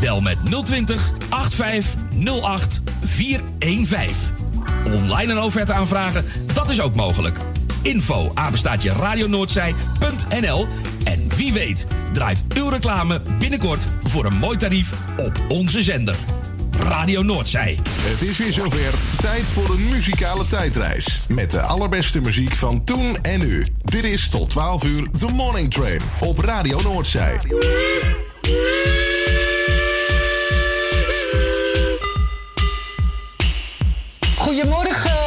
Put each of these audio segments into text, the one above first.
Bel met 020 8508 415. Online een offerte aanvragen, dat is ook mogelijk. Info apenstaatje radionoordzij.nl En wie weet draait uw reclame binnenkort voor een mooi tarief op onze zender. Radio Noordzij. Het is weer zover. Tijd voor een muzikale tijdreis. Met de allerbeste muziek van toen en nu. Dit is tot 12 uur The Morning Train op Radio Noordzij. Goedemorgen.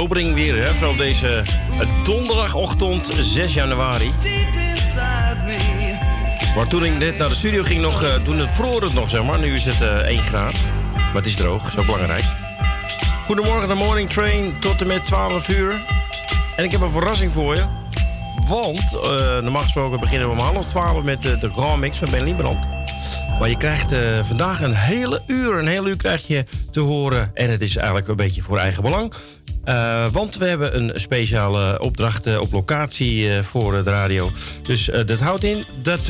Opening weer, hè? Op deze eh, donderdagochtend 6 januari. Maar toen ik net naar de studio ging, nog, eh, toen het vroor het nog, zeg maar. Nu is het eh 1 graad. Maar het is droog, zo belangrijk. Goedemorgen, de morning train tot en met 12 uur. En ik heb een verrassing voor je. Want, eh, normaal gesproken beginnen we om half 12 met de, de Grand Mix van Ben Liebrand. Maar je krijgt eh, vandaag een hele uur. Een hele uur krijg je te horen. En het is eigenlijk een beetje voor eigen belang. Eh, want we hebben een speciale opdracht eh, op locatie eh, voor de radio. Dus dat houdt in dat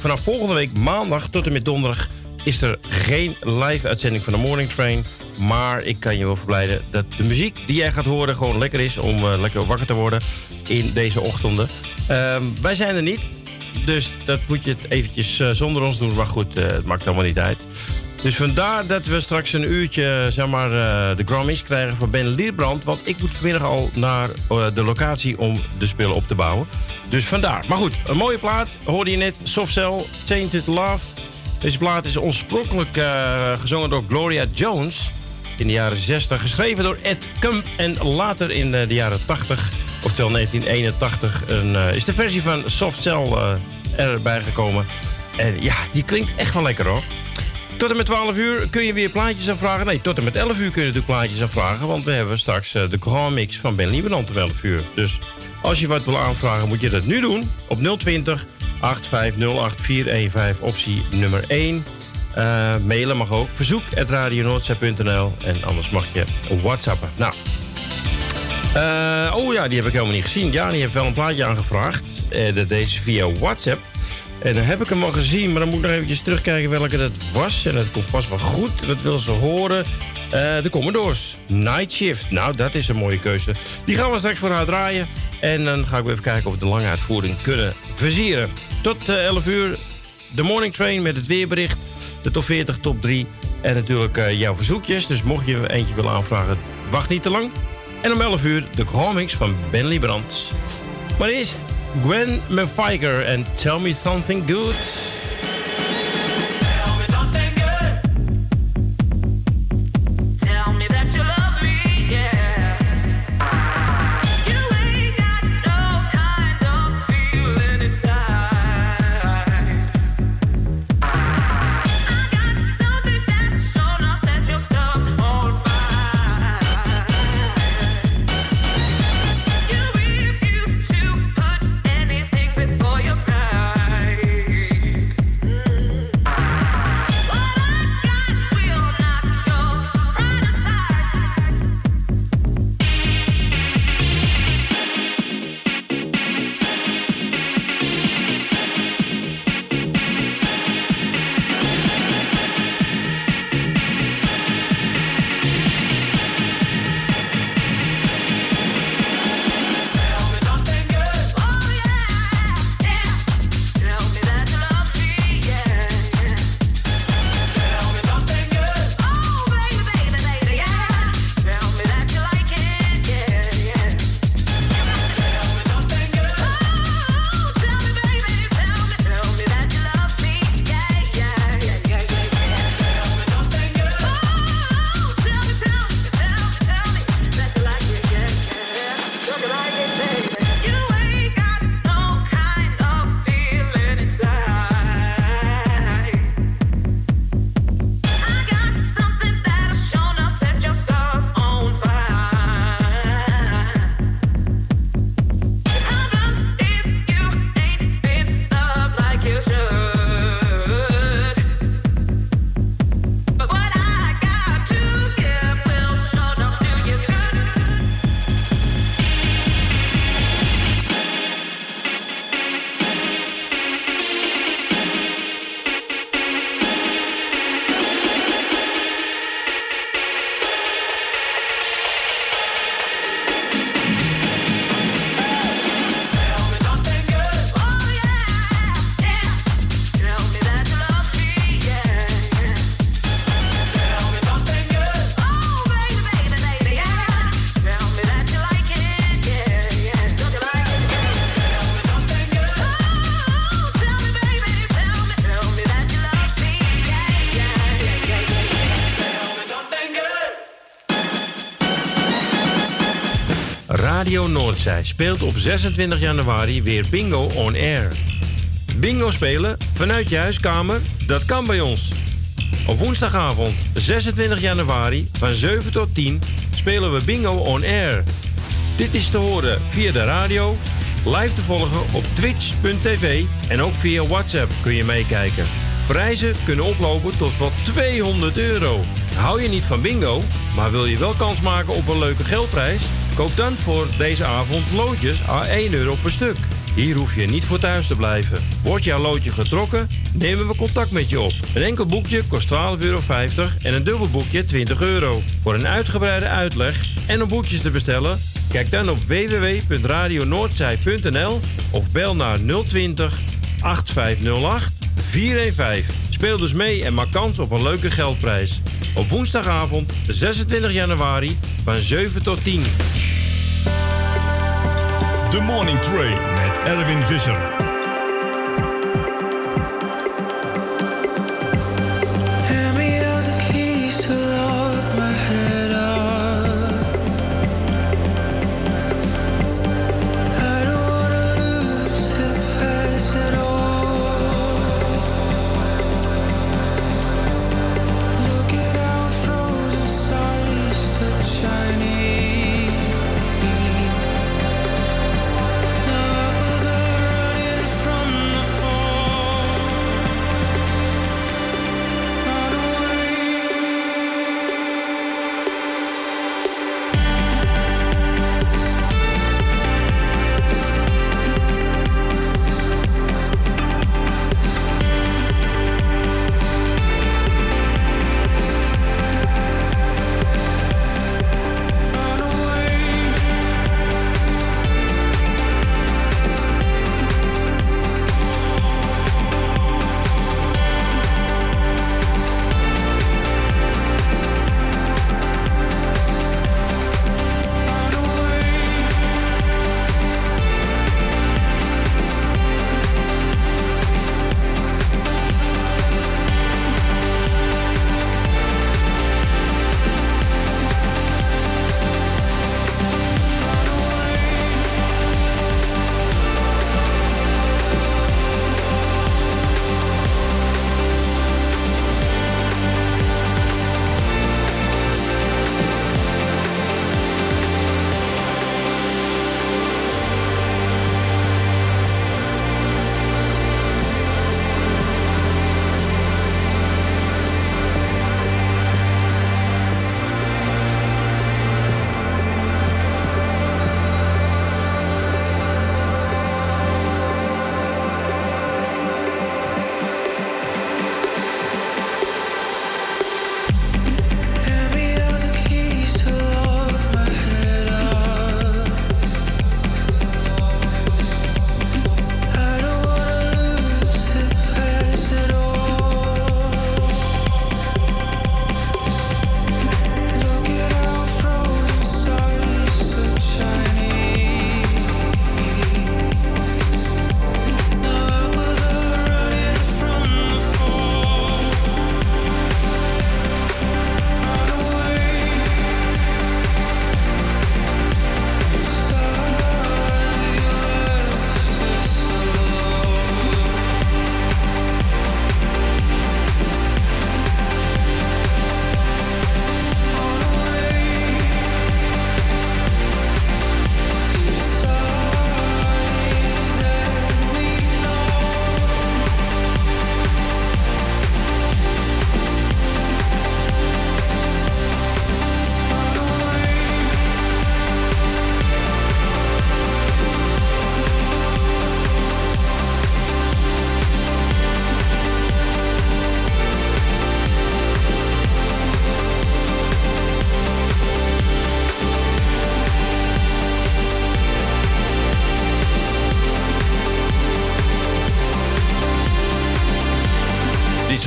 vanaf volgende week maandag tot en met donderdag... is er geen live uitzending van de Morning Train. Maar ik kan je wel verblijden dat de muziek die jij gaat horen... gewoon lekker is om lekker wakker te worden in deze ochtenden. Ehm, wij zijn er niet. Dus dat moet je eventjes zonder ons doen. Maar goed, het maakt allemaal niet uit. Dus vandaar dat we straks een uurtje zeg maar, eh, de Grammys krijgen van Ben Lierbrand. Want ik moet vanmiddag al naar eh, de locatie om de spullen op te bouwen. Dus vandaar. Maar goed, een mooie plaat. Hoorde je net. Soft Cell, Tainted Love. Deze plaat is oorspronkelijk eh, gezongen door Gloria Jones. In de jaren 60. Geschreven door Ed Kump. En later in de jaren 80, oftewel 1981, een, is de versie van Soft Cell eh, erbij gekomen. En ja, die klinkt echt wel lekker hoor. Tot en met 12 uur kun je weer plaatjes aanvragen. Nee, tot en met 11 uur kun je natuurlijk plaatjes aanvragen. Want we hebben straks eh, de Grand Mix van Ben Lieberland om 11 uur. Dus als je wat wil aanvragen, moet je dat nu doen. Op 020 8508415, optie nummer 1. Eh, mailen mag ook. Verzoek radionoordzij.nl En anders mag je whatsappen. Nou. Eh, oh ja, die heb ik helemaal niet gezien. Ja, die heeft wel een plaatje aangevraagd. Dat deze via WhatsApp. En dan heb ik hem al gezien, maar dan moet ik nog eventjes terugkijken welke dat was. En dat komt vast wel goed. Dat wil ze horen. Eh, de Commodores. Night Shift. Nou, dat is een mooie keuze. Die gaan we straks voor haar draaien. En dan ga ik even kijken of we de lange uitvoering kunnen versieren. Tot eh, 11 uur. De Morning Train met het weerbericht. De top 40, top 3. En natuurlijk eh, jouw verzoekjes. Dus mocht je eentje willen aanvragen, wacht niet te lang. En om 11 uur de Mix van Ben Liebrand. Maar eerst Gwen McFiker and Tell Me Something Good. Radio Noordzij speelt op 26 januari weer Bingo on Air. Bingo spelen vanuit je huiskamer, dat kan bij ons. Op woensdagavond 26 januari van 7 tot 10 spelen we Bingo on Air. Dit is te horen via de radio, live te volgen op twitch.tv en ook via WhatsApp kun je meekijken. Prijzen kunnen oplopen tot wel 200 euro. Hou je niet van bingo, maar wil je wel kans maken op een leuke geldprijs? Koop dan voor deze avond loodjes à 1 euro per stuk. Hier hoef je niet voor thuis te blijven. Wordt jouw loodje getrokken, nemen we contact met je op. Een enkel boekje kost 12,50 euro en een dubbel boekje 20 euro. Voor een uitgebreide uitleg en om boekjes te bestellen, kijk dan op www.radionoordzij.nl of bel naar 020 8508 415. Speel dus mee en maak kans op een leuke geldprijs. Op woensdagavond 26 januari van 7 tot 10. The Morning Train met Erwin Visser.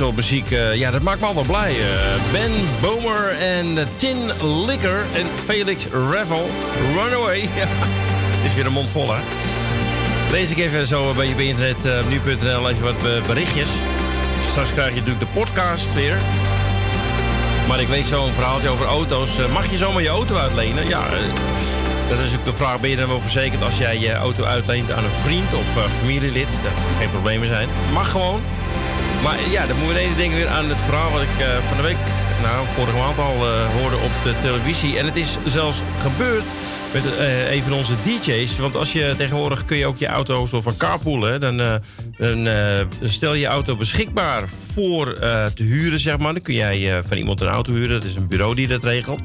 Muziek, eh, ja, dat maakt me altijd blij. Eh, ben Bomer en Tin Licker en Felix Revel. Runaway. Is weer een mond vol, hè? Lees ik even zo een beetje bij internet, eh, nu.nl, even wat berichtjes. Straks krijg je natuurlijk de podcast weer. Maar ik lees zo een verhaaltje over auto's. Mag je zomaar je auto uitlenen? Ja, Dat is ook de vraag, ben je dan wel verzekerd als jij je auto uitleent aan een vriend of familielid? Dat zal geen problemen zijn. Mag gewoon. Maar ja, dan moeten we ineens denken weer aan het verhaal wat ik eh, van de week, nou vorige maand al eh, hoorde op de televisie. En het is zelfs gebeurd met eh, een van onze DJ's. Want als je tegenwoordig kun je ook je auto zo van carpoolen. Dan, dan stel je auto beschikbaar voor te huren, zeg maar. Dan kun jij van iemand een auto huren. Dat is een bureau die dat regelt.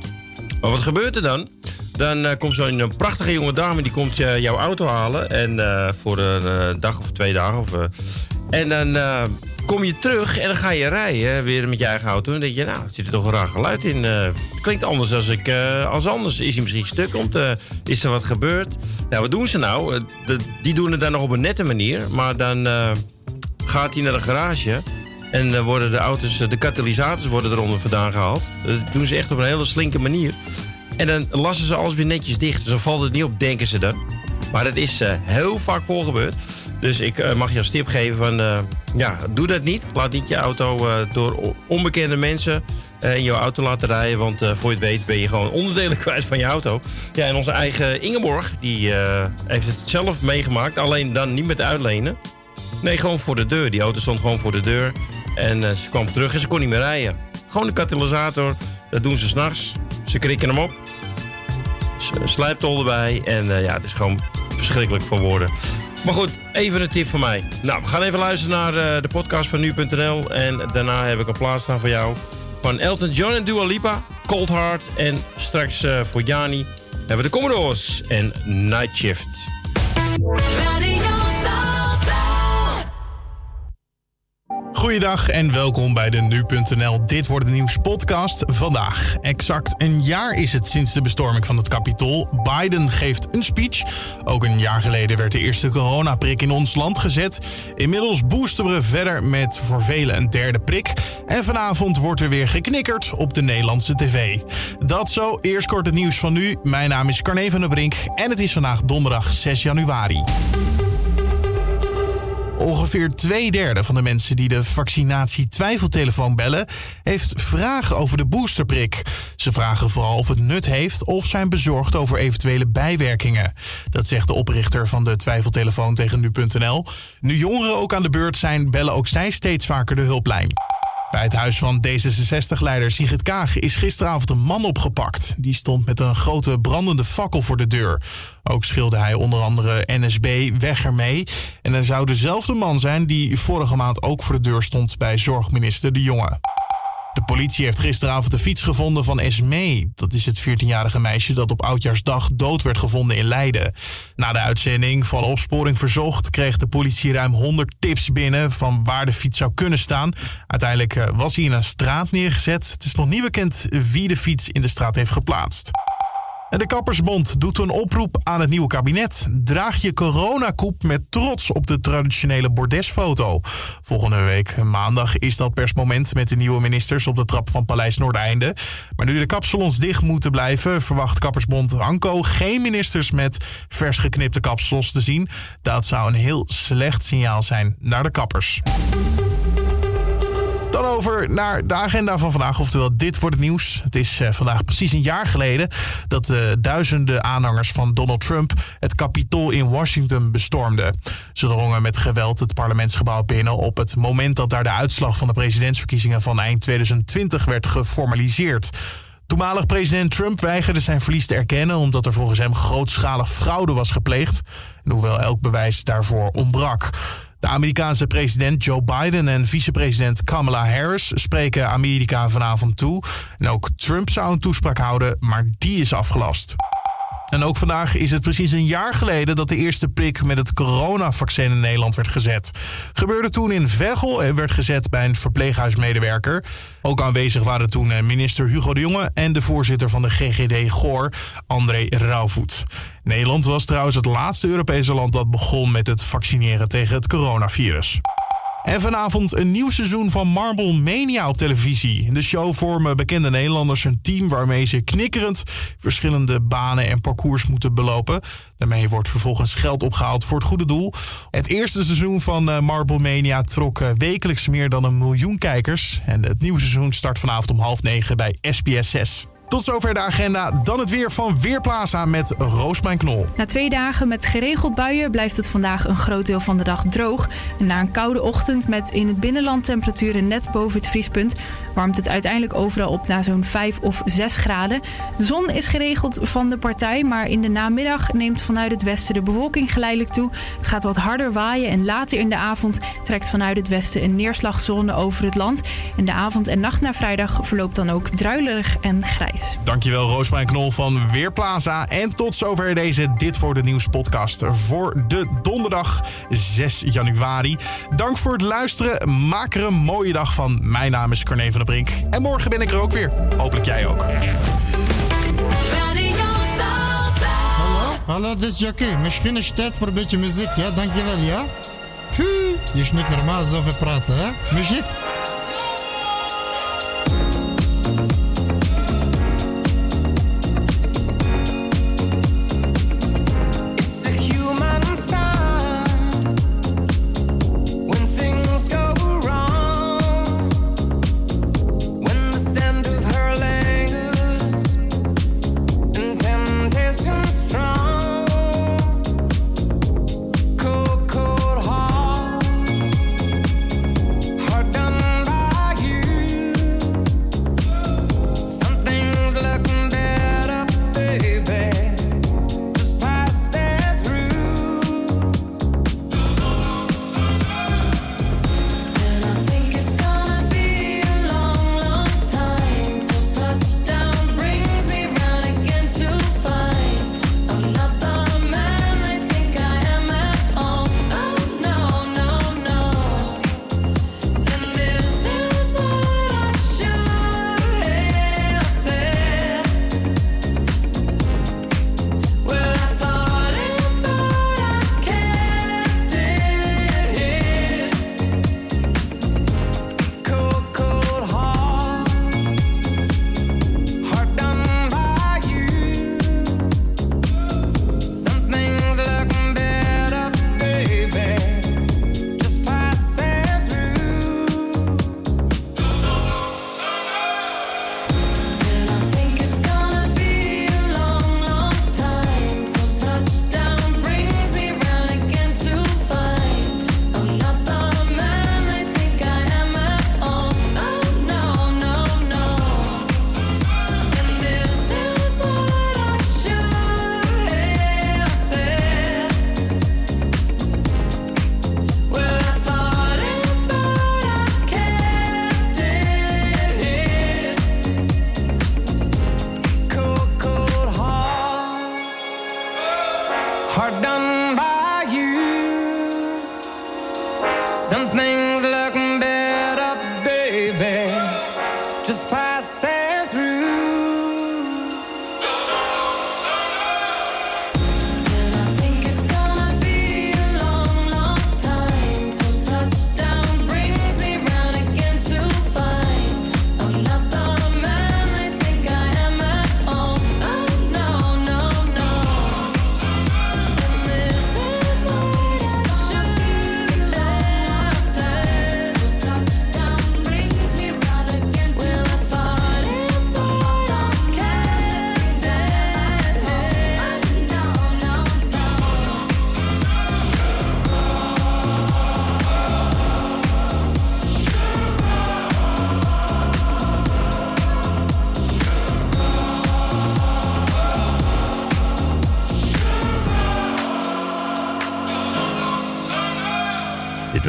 Maar wat gebeurt er dan? Dan komt zo'n prachtige jonge dame, die komt je, jouw auto halen. En voor een dag of twee dagen. Of, en dan kom je terug en dan ga je rijden weer met je eigen auto. En dan denk je, nou, het zit er toch een raar geluid in. eh, het klinkt anders als, ik, eh, als anders. Is hij misschien stuk? Komt, eh, is er wat gebeurd? Nou, wat doen ze nou? Die doen het dan nog op een nette manier. Maar dan gaat hij naar de garage. En dan worden de auto's, de katalysators worden eronder vandaan gehaald. Dat doen ze echt op een hele slinke manier. En dan lassen ze alles weer netjes dicht. Dus dan valt het niet op, denken ze dan. Maar dat is heel vaak voor gebeurd. Dus ik eh, mag je als tip geven van... eh, ja, doe dat niet. Laat niet je auto eh, door onbekende mensen in jouw auto laten rijden. Want voor je het weet ben je gewoon onderdelen kwijt van je auto. Ja, en onze eigen Ingeborg, die heeft het zelf meegemaakt. Alleen dan niet met uitlenen. Nee, gewoon voor de deur. Die auto stond gewoon voor de deur. En ze kwam terug en ze kon niet meer rijden. Gewoon de katalysator. Dat doen ze s'nachts. Ze krikken hem op. Slijptol erbij. En ja, het is gewoon verschrikkelijk voor woorden. Maar goed, even een tip van mij. Nou, we gaan even luisteren naar eh, de podcast van nu.nl. En daarna heb ik een plaats staan voor jou. Van Elton John en Dua Lipa. Cold Heart. En straks eh, voor Jani hebben we de Commodores en Night Shift. Goeiedag en welkom bij de Nu.nl Dit wordt de nieuws podcast. Vandaag, exact een jaar is het sinds de bestorming van het Capitool. Biden geeft een speech. Ook een jaar geleden werd de eerste coronaprik in ons land gezet. Inmiddels boosten we verder met voor velen een derde prik. En vanavond wordt er weer geknikkerd op de Nederlandse tv. Dat zo, eerst kort het nieuws van nu. Mijn naam is Carne van der Brink en het is vandaag donderdag 6 januari. Ongeveer twee derde van de mensen die de vaccinatie twijfeltelefoon bellen, heeft vragen over de boosterprik. Ze vragen vooral of het nut heeft of zijn bezorgd over eventuele bijwerkingen. Dat zegt de oprichter van de twijfeltelefoon tegen nu.nl. Nu jongeren ook aan de beurt zijn, bellen ook zij steeds vaker de hulplijn. Bij het huis van D66-leider Sigrid Kaag is gisteravond een man opgepakt. Die stond met een grote brandende fakkel voor de deur. Ook schilde hij onder andere NSB weg ermee. En hij zou dezelfde man zijn die vorige maand ook voor de deur stond bij zorgminister De Jonge. De politie heeft gisteravond de fiets gevonden van Esmee. Dat is het 14-jarige meisje dat op Oudjaarsdag dood werd gevonden in Leiden. Na de uitzending van Opsporing Verzocht kreeg de politie ruim 100 tips binnen van waar de fiets zou kunnen staan. Uiteindelijk eh, was hij in een straat neergezet. Het is nog niet bekend wie de fiets in de straat heeft geplaatst. De Kappersbond doet een oproep aan het nieuwe kabinet. Draag je coronakoep met trots op de traditionele bordesfoto. Volgende week maandag is dat persmoment met de nieuwe ministers op de trap van Paleis Noordeinde. Maar nu de kapsalons dicht moeten blijven, verwacht Kappersbond Anko geen ministers met vers geknipte kapsels te zien. Dat zou een heel slecht signaal zijn naar de kappers. Dan over naar de agenda van vandaag, oftewel dit wordt het nieuws. Het is eh, vandaag precies een jaar geleden dat eh, duizenden aanhangers van Donald Trump het Capitool in Washington bestormden. Ze drongen met geweld het parlementsgebouw binnen op het moment dat daar de uitslag van de presidentsverkiezingen van eind 2020 werd geformaliseerd. Toenmalig president Trump weigerde zijn verlies te erkennen omdat er volgens hem grootschalig fraude was gepleegd. En hoewel elk bewijs daarvoor ontbrak. De Amerikaanse president Joe Biden en vicepresident Kamala Harris spreken Amerika vanavond toe. En ook Trump zou een toespraak houden, maar die is afgelast. En ook vandaag is het precies een jaar geleden dat de eerste prik met het coronavaccin in Nederland werd gezet. Gebeurde toen in Veghel en werd gezet bij een verpleeghuismedewerker. Ook aanwezig waren toen eh, minister Hugo de Jonge en de voorzitter van de GGD Goor, André Rauwvoet. Nederland was trouwens het laatste Europese land dat begon met het vaccineren tegen het coronavirus. En vanavond een nieuw seizoen van Marble Mania op televisie. De show vormen bekende Nederlanders een team waarmee ze knikkerend verschillende banen en parcours moeten belopen. Daarmee wordt vervolgens geld opgehaald voor het goede doel. Het eerste seizoen van eh, Marble Mania trok eh, wekelijks meer dan een miljoen kijkers. En het nieuwe seizoen start vanavond om half negen bij SBS 6. Tot zover de agenda. Dan het weer van Weerplaza met Roosmijn Knol. Na twee dagen met geregeld buien blijft het vandaag een groot deel van de dag droog. En na een koude ochtend met in het binnenland temperaturen net boven het vriespunt... warmt het uiteindelijk overal op naar zo'n 5 of 6 graden. De zon is geregeld van de partij, maar in de namiddag neemt vanuit het westen de bewolking geleidelijk toe. Het gaat wat harder waaien en later in de avond trekt vanuit het westen een neerslagzone over het land. En de avond en nacht naar vrijdag verloopt dan ook druilerig en grijs. Dankjewel Roosmijn Knol van Weerplaza. En tot zover deze Dit voor de Nieuws podcast voor de donderdag 6 januari. Dank voor het luisteren. Maak er een mooie dag van. Mijn naam is Carne van der Brink. En morgen ben ik er ook weer. Hopelijk jij ook. Hallo, hallo, dit is Jackie. Misschien is het tijd voor een beetje muziek, ja? Dankjewel, ja? Tjuu. Je is niet normaal zoveel praten, hè? Muziek.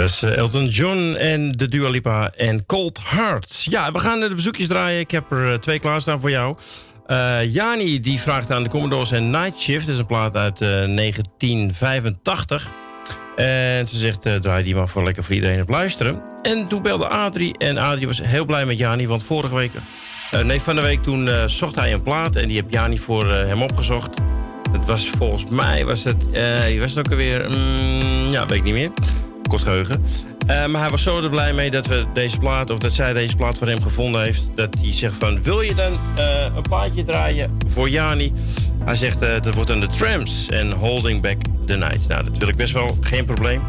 Was eh, Elton John en de Dua Lipa en Cold Hearts. Ja, we gaan de verzoekjes draaien. Ik heb er eh, twee klaarstaan voor jou. Eh Jani die vraagt aan de Commodores en Night Shift. Dat is een plaat uit eh, 1985. En ze zegt, draai die maar voor lekker voor iedereen op luisteren. En toen belde Adrie. En Adrie was heel blij met Jani, want vorige week... nee, van de week toen zocht hij een plaat. En die heb Jani voor hem opgezocht. Het was volgens mij, was het, was het ook alweer? Mm, ja, weet ik niet meer. Geheugen. Eh, maar hij was zo er blij mee dat we deze plaat, of dat zij deze plaat voor hem gevonden heeft. Dat hij zegt van, wil je dan eh, een plaatje draaien voor Jani? Hij zegt, eh, dat wordt dan de Trams en Holding Back the Night. Nou, dat wil ik best wel, geen probleem.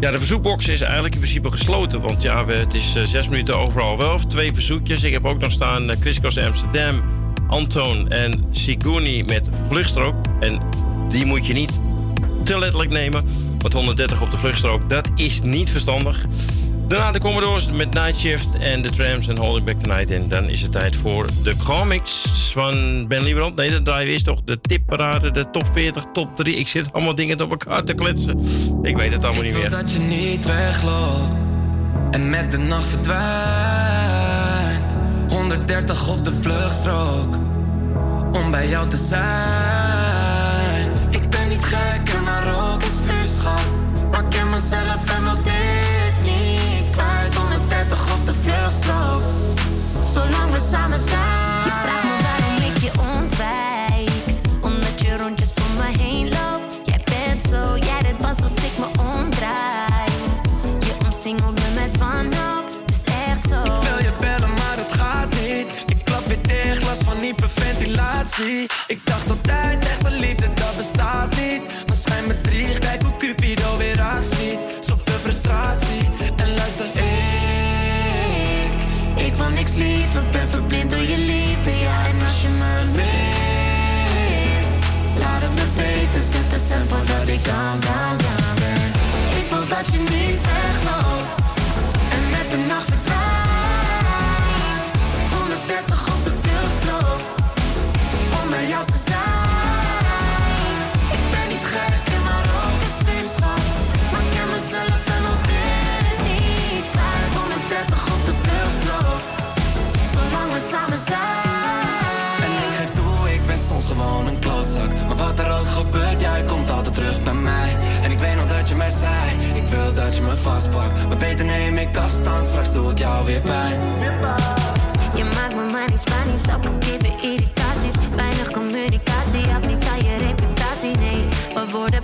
Ja, de verzoekbox is eigenlijk in principe gesloten. Want ja, we, het is zes minuten overal wel. Twee verzoekjes. Ik heb ook nog staan uh, Chris Cross Amsterdam, Antoon en Siguni met Vluchtstrook. En die moet je niet te letterlijk nemen. Want 130 op de vluchtstrook, dat is niet verstandig. Daarna de Commodores met Night Shift en de Trams en Holding Back Tonight. En dan is het tijd voor de comics van Ben Lieberland. Nee, dat draaien we eerst toch de tipparade, de top 40, top 3. Ik zit allemaal dingen door elkaar te kletsen. Ik weet het allemaal niet Ik wil meer. dat je niet wegloopt en met de nacht verdwijnt. 130 op de vluchtstrook om bij jou te zijn. Samen zijn. Je vraagt me waarom ik je ontwijk. Omdat je rondjes om me heen loopt. Jij bent zo, jij dit pas als ik me omdraai. Je omsingelt me met wanhoop, het is echt zo. Ik wil je bellen, maar het gaat niet. Ik klap weer dicht, last van hyperventilatie. Ik dacht altijd, echte liefde, dat bestaat niet. Ik down, down, down wil dat je niet. En ik weet nog dat je mij zei Ik wil dat je me vastpakt Maar beter neem ik afstand, straks doe ik jou weer pijn Je maakt me maar niet Spanisch, ook even irritaties. Weinig communicatie, heb niet aan je reputatie. Nee, we worden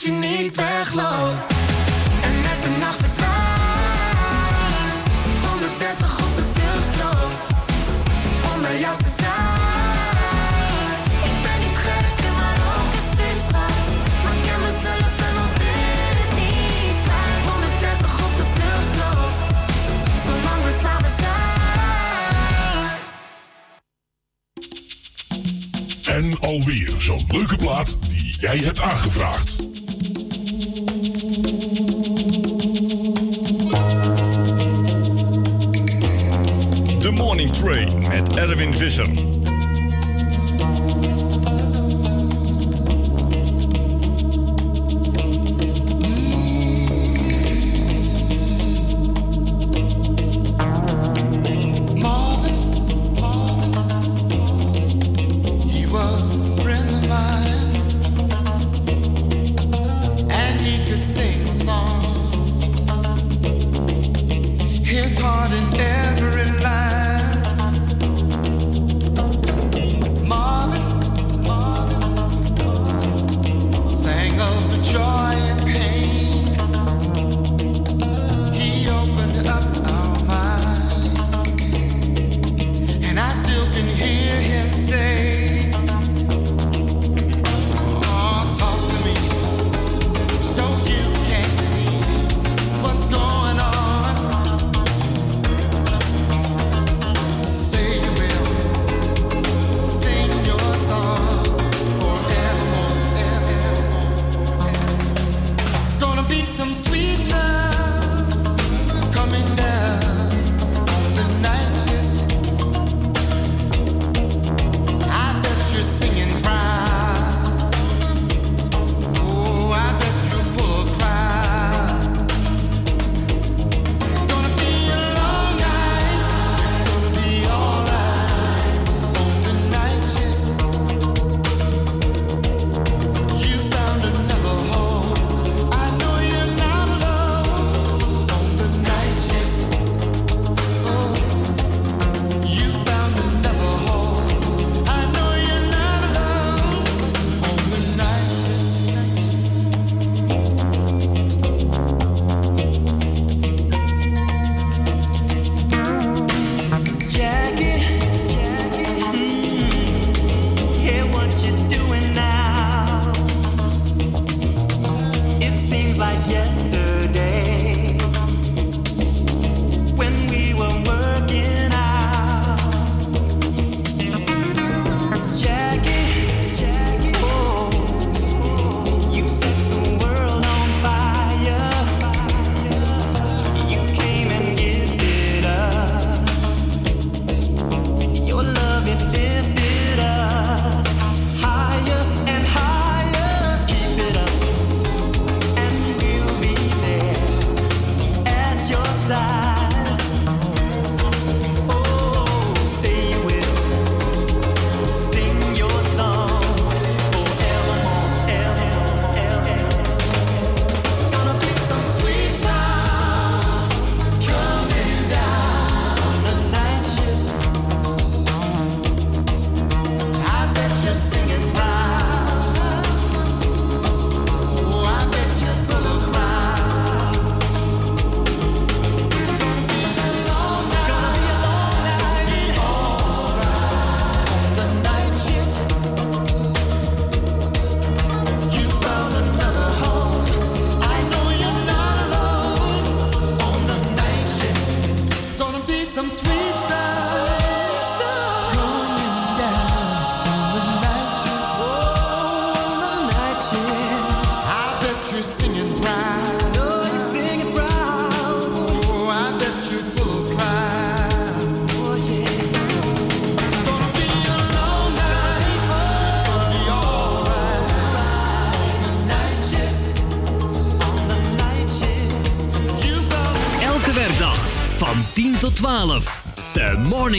dat je niet wegloopt. En met de nacht verdwijnt. 130 op de vluchtstrook. Om bij jou te zijn. Ik ben niet gek, maar ook is vriendschap. Maar ik ken mezelf en wil dit niet kwijt. 130 op de vluchtstrook. Zolang we samen zijn. En alweer zo'n leuke plaat die jij hebt aangevraagd. Met Erwin Visser.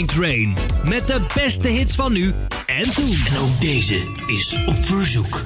Train. Met de beste hits van nu en toen. En ook deze is op verzoek.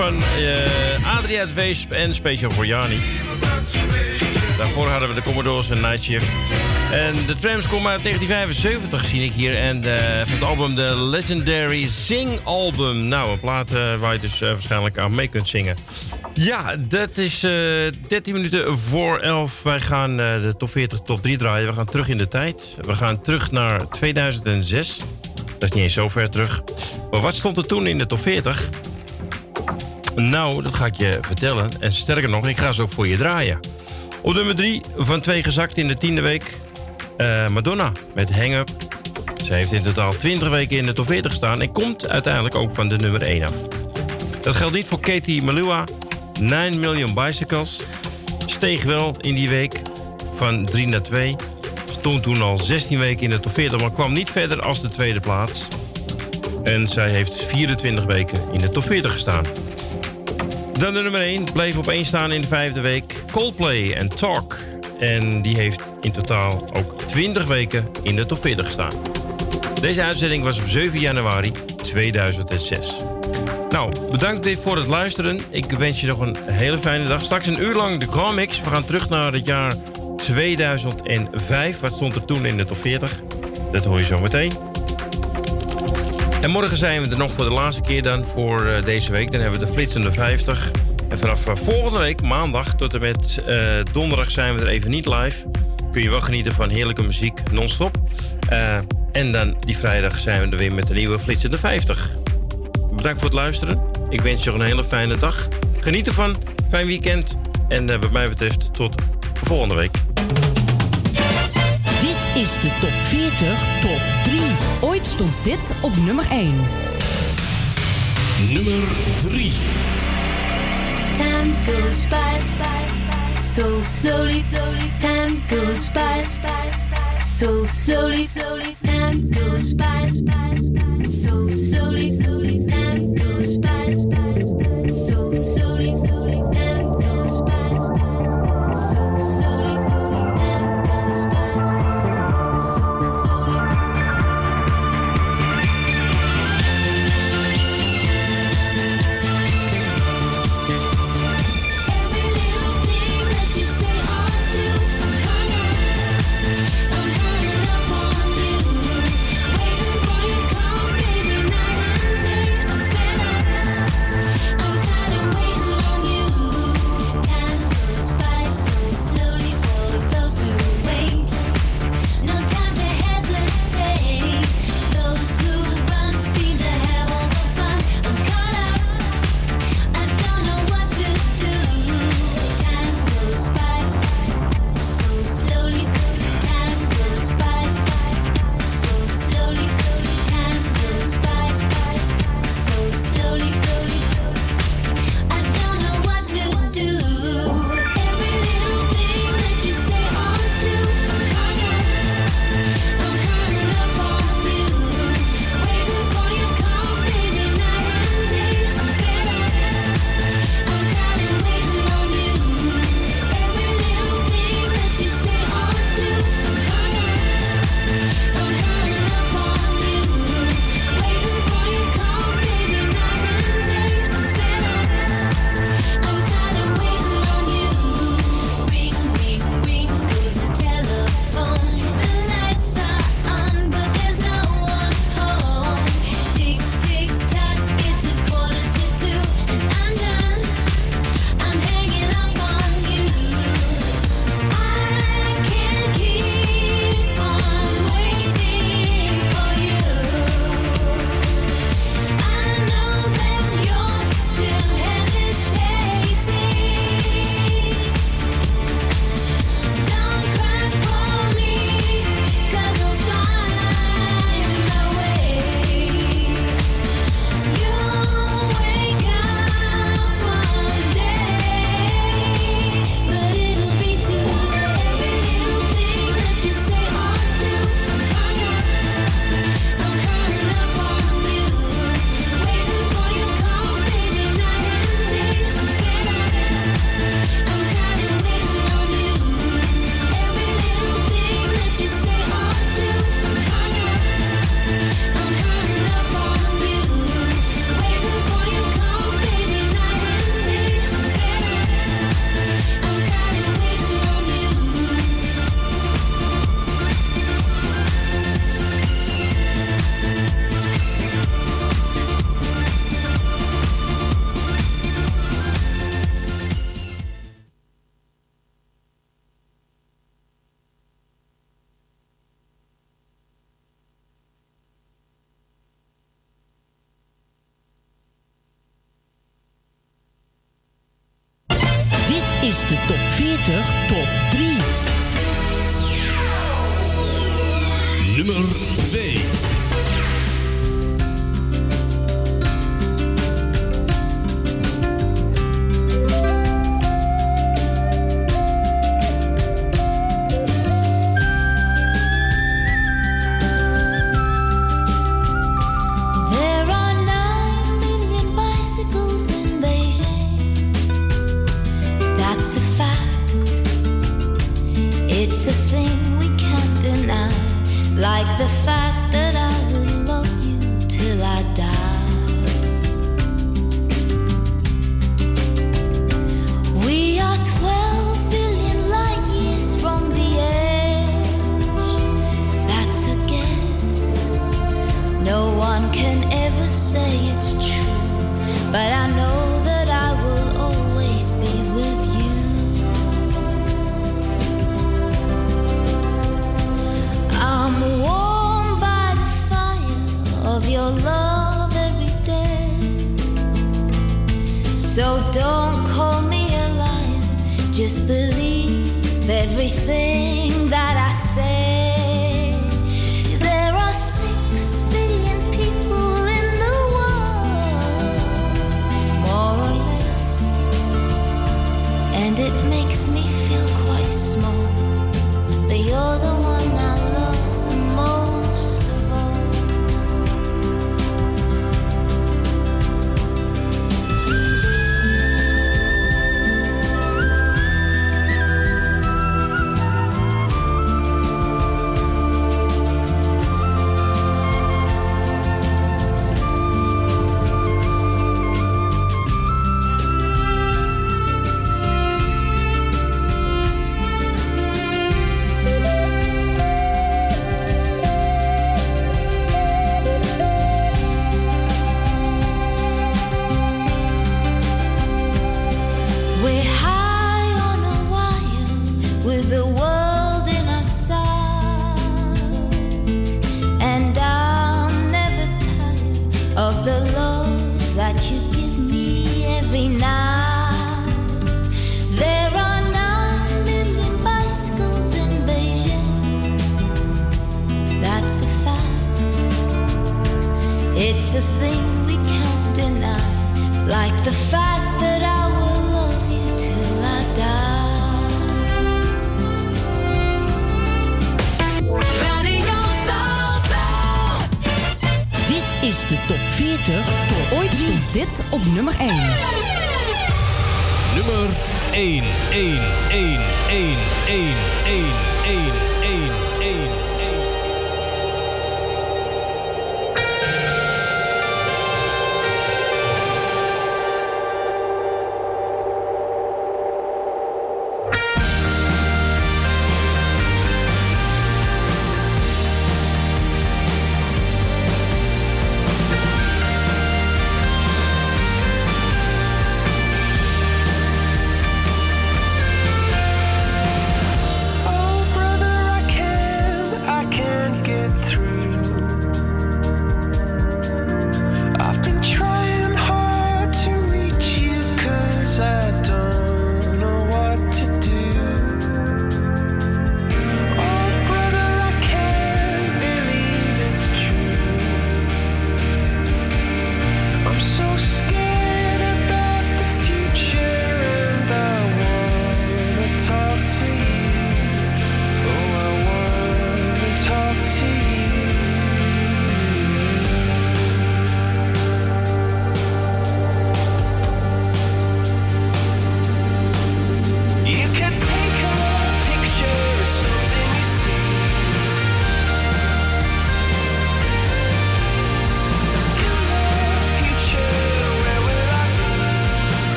van eh, uh, Adria Weesp en speciaal voor Jani. Daarvoor hadden we de Commodores en Nightshift En de trams komen uit 1975, zie ik hier. En eh, van het album de Legendary Sing Album. Nou, een plaat eh, waar je dus waarschijnlijk aan mee kunt zingen. Ja, dat is 13 minuten voor 11. Wij gaan de top 40, top 3 draaien. We gaan terug in de tijd. We gaan terug naar 2006. Dat is niet eens zo ver terug. Maar wat stond er toen in de top 40? Nou, dat ga ik je vertellen. En sterker nog, ik ga ze ook voor je draaien. Op nummer 3 van 2 gezakt in de tiende week. eh, Madonna met Hang Up. Ze heeft in totaal 20 weken in de top 40 gestaan. En komt uiteindelijk ook van de nummer 1 af. Dat geldt niet voor Katie Malua. 9 Million Bicycles. Steeg wel in die week van 3 naar 2. Stond toen al 16 weken in de top 40. Maar kwam niet verder als de tweede plaats. En zij heeft 24 weken in de top 40 gestaan. Dan de nummer 1 bleef op 1 staan in de vijfde week. Coldplay en Talk. En die heeft in totaal ook 20 weken in de top 40 gestaan. Deze uitzending was op 7 januari 2006. Nou, bedankt dit voor het luisteren. Ik wens je nog een hele fijne dag. Straks een uur lang de Grand Mix. We gaan terug naar het jaar 2005. Wat stond er toen in de top 40? Dat hoor je zo meteen. En morgen zijn we er nog voor de laatste keer dan voor eh, deze week. Dan hebben we de flitsende 50. En vanaf eh, volgende week, maandag tot en met eh, donderdag zijn we er even niet live. Kun je wel genieten van heerlijke muziek non-stop. En dan die vrijdag zijn we er weer met de nieuwe flitsende 50. Bedankt voor het luisteren. Ik wens je nog een hele fijne dag. Geniet ervan. Fijn weekend. En eh, wat mij betreft tot volgende week. Dit is de top 40 top 3. Ooit stond dit op nummer 1. Nummer 3. Time goes by so slowly. Time goes by so slowly. Time goes by so slowly. Time goes by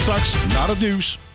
straks naar het nieuws.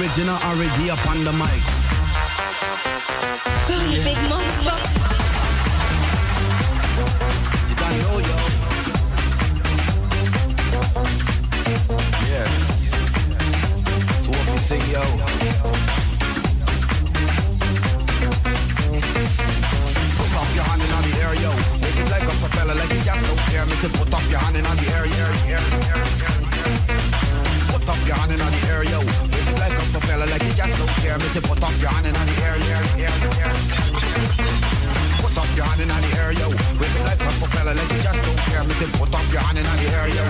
Original already up on the mic. Big motherfucker. You don't know, yo. Yeah. So what we sing, yo. Put up your hand in the air, yo. Make it like a propeller, like you just don't care. Make it put up your hand in the air, air, air, air, air. Put up your hand in the air, yo. It like you just don't care. It put up your hand in the air, air, air, air. Put up your hand in the air, yo. Make it like a propeller, like you just don't care. Make it put up your hand in the air, yo.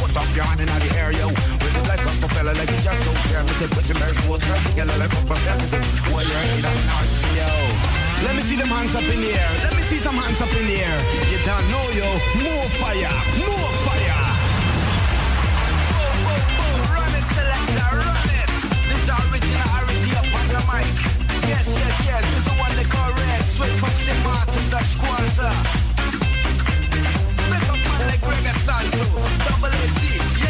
Put up your hand in the air, yo. Make it like a propeller, like you just don't care. Make it put your very good together like a propeller. Well, you're in a notch, yo. Let me see them hands up in the air. Let me see some hands up in the air. You don't know, yo. More fire, more Yes, yes, yes. Is the one from St. Martin, Dutch Kwanzaa. Pick up man like Greg Santo. Double AD,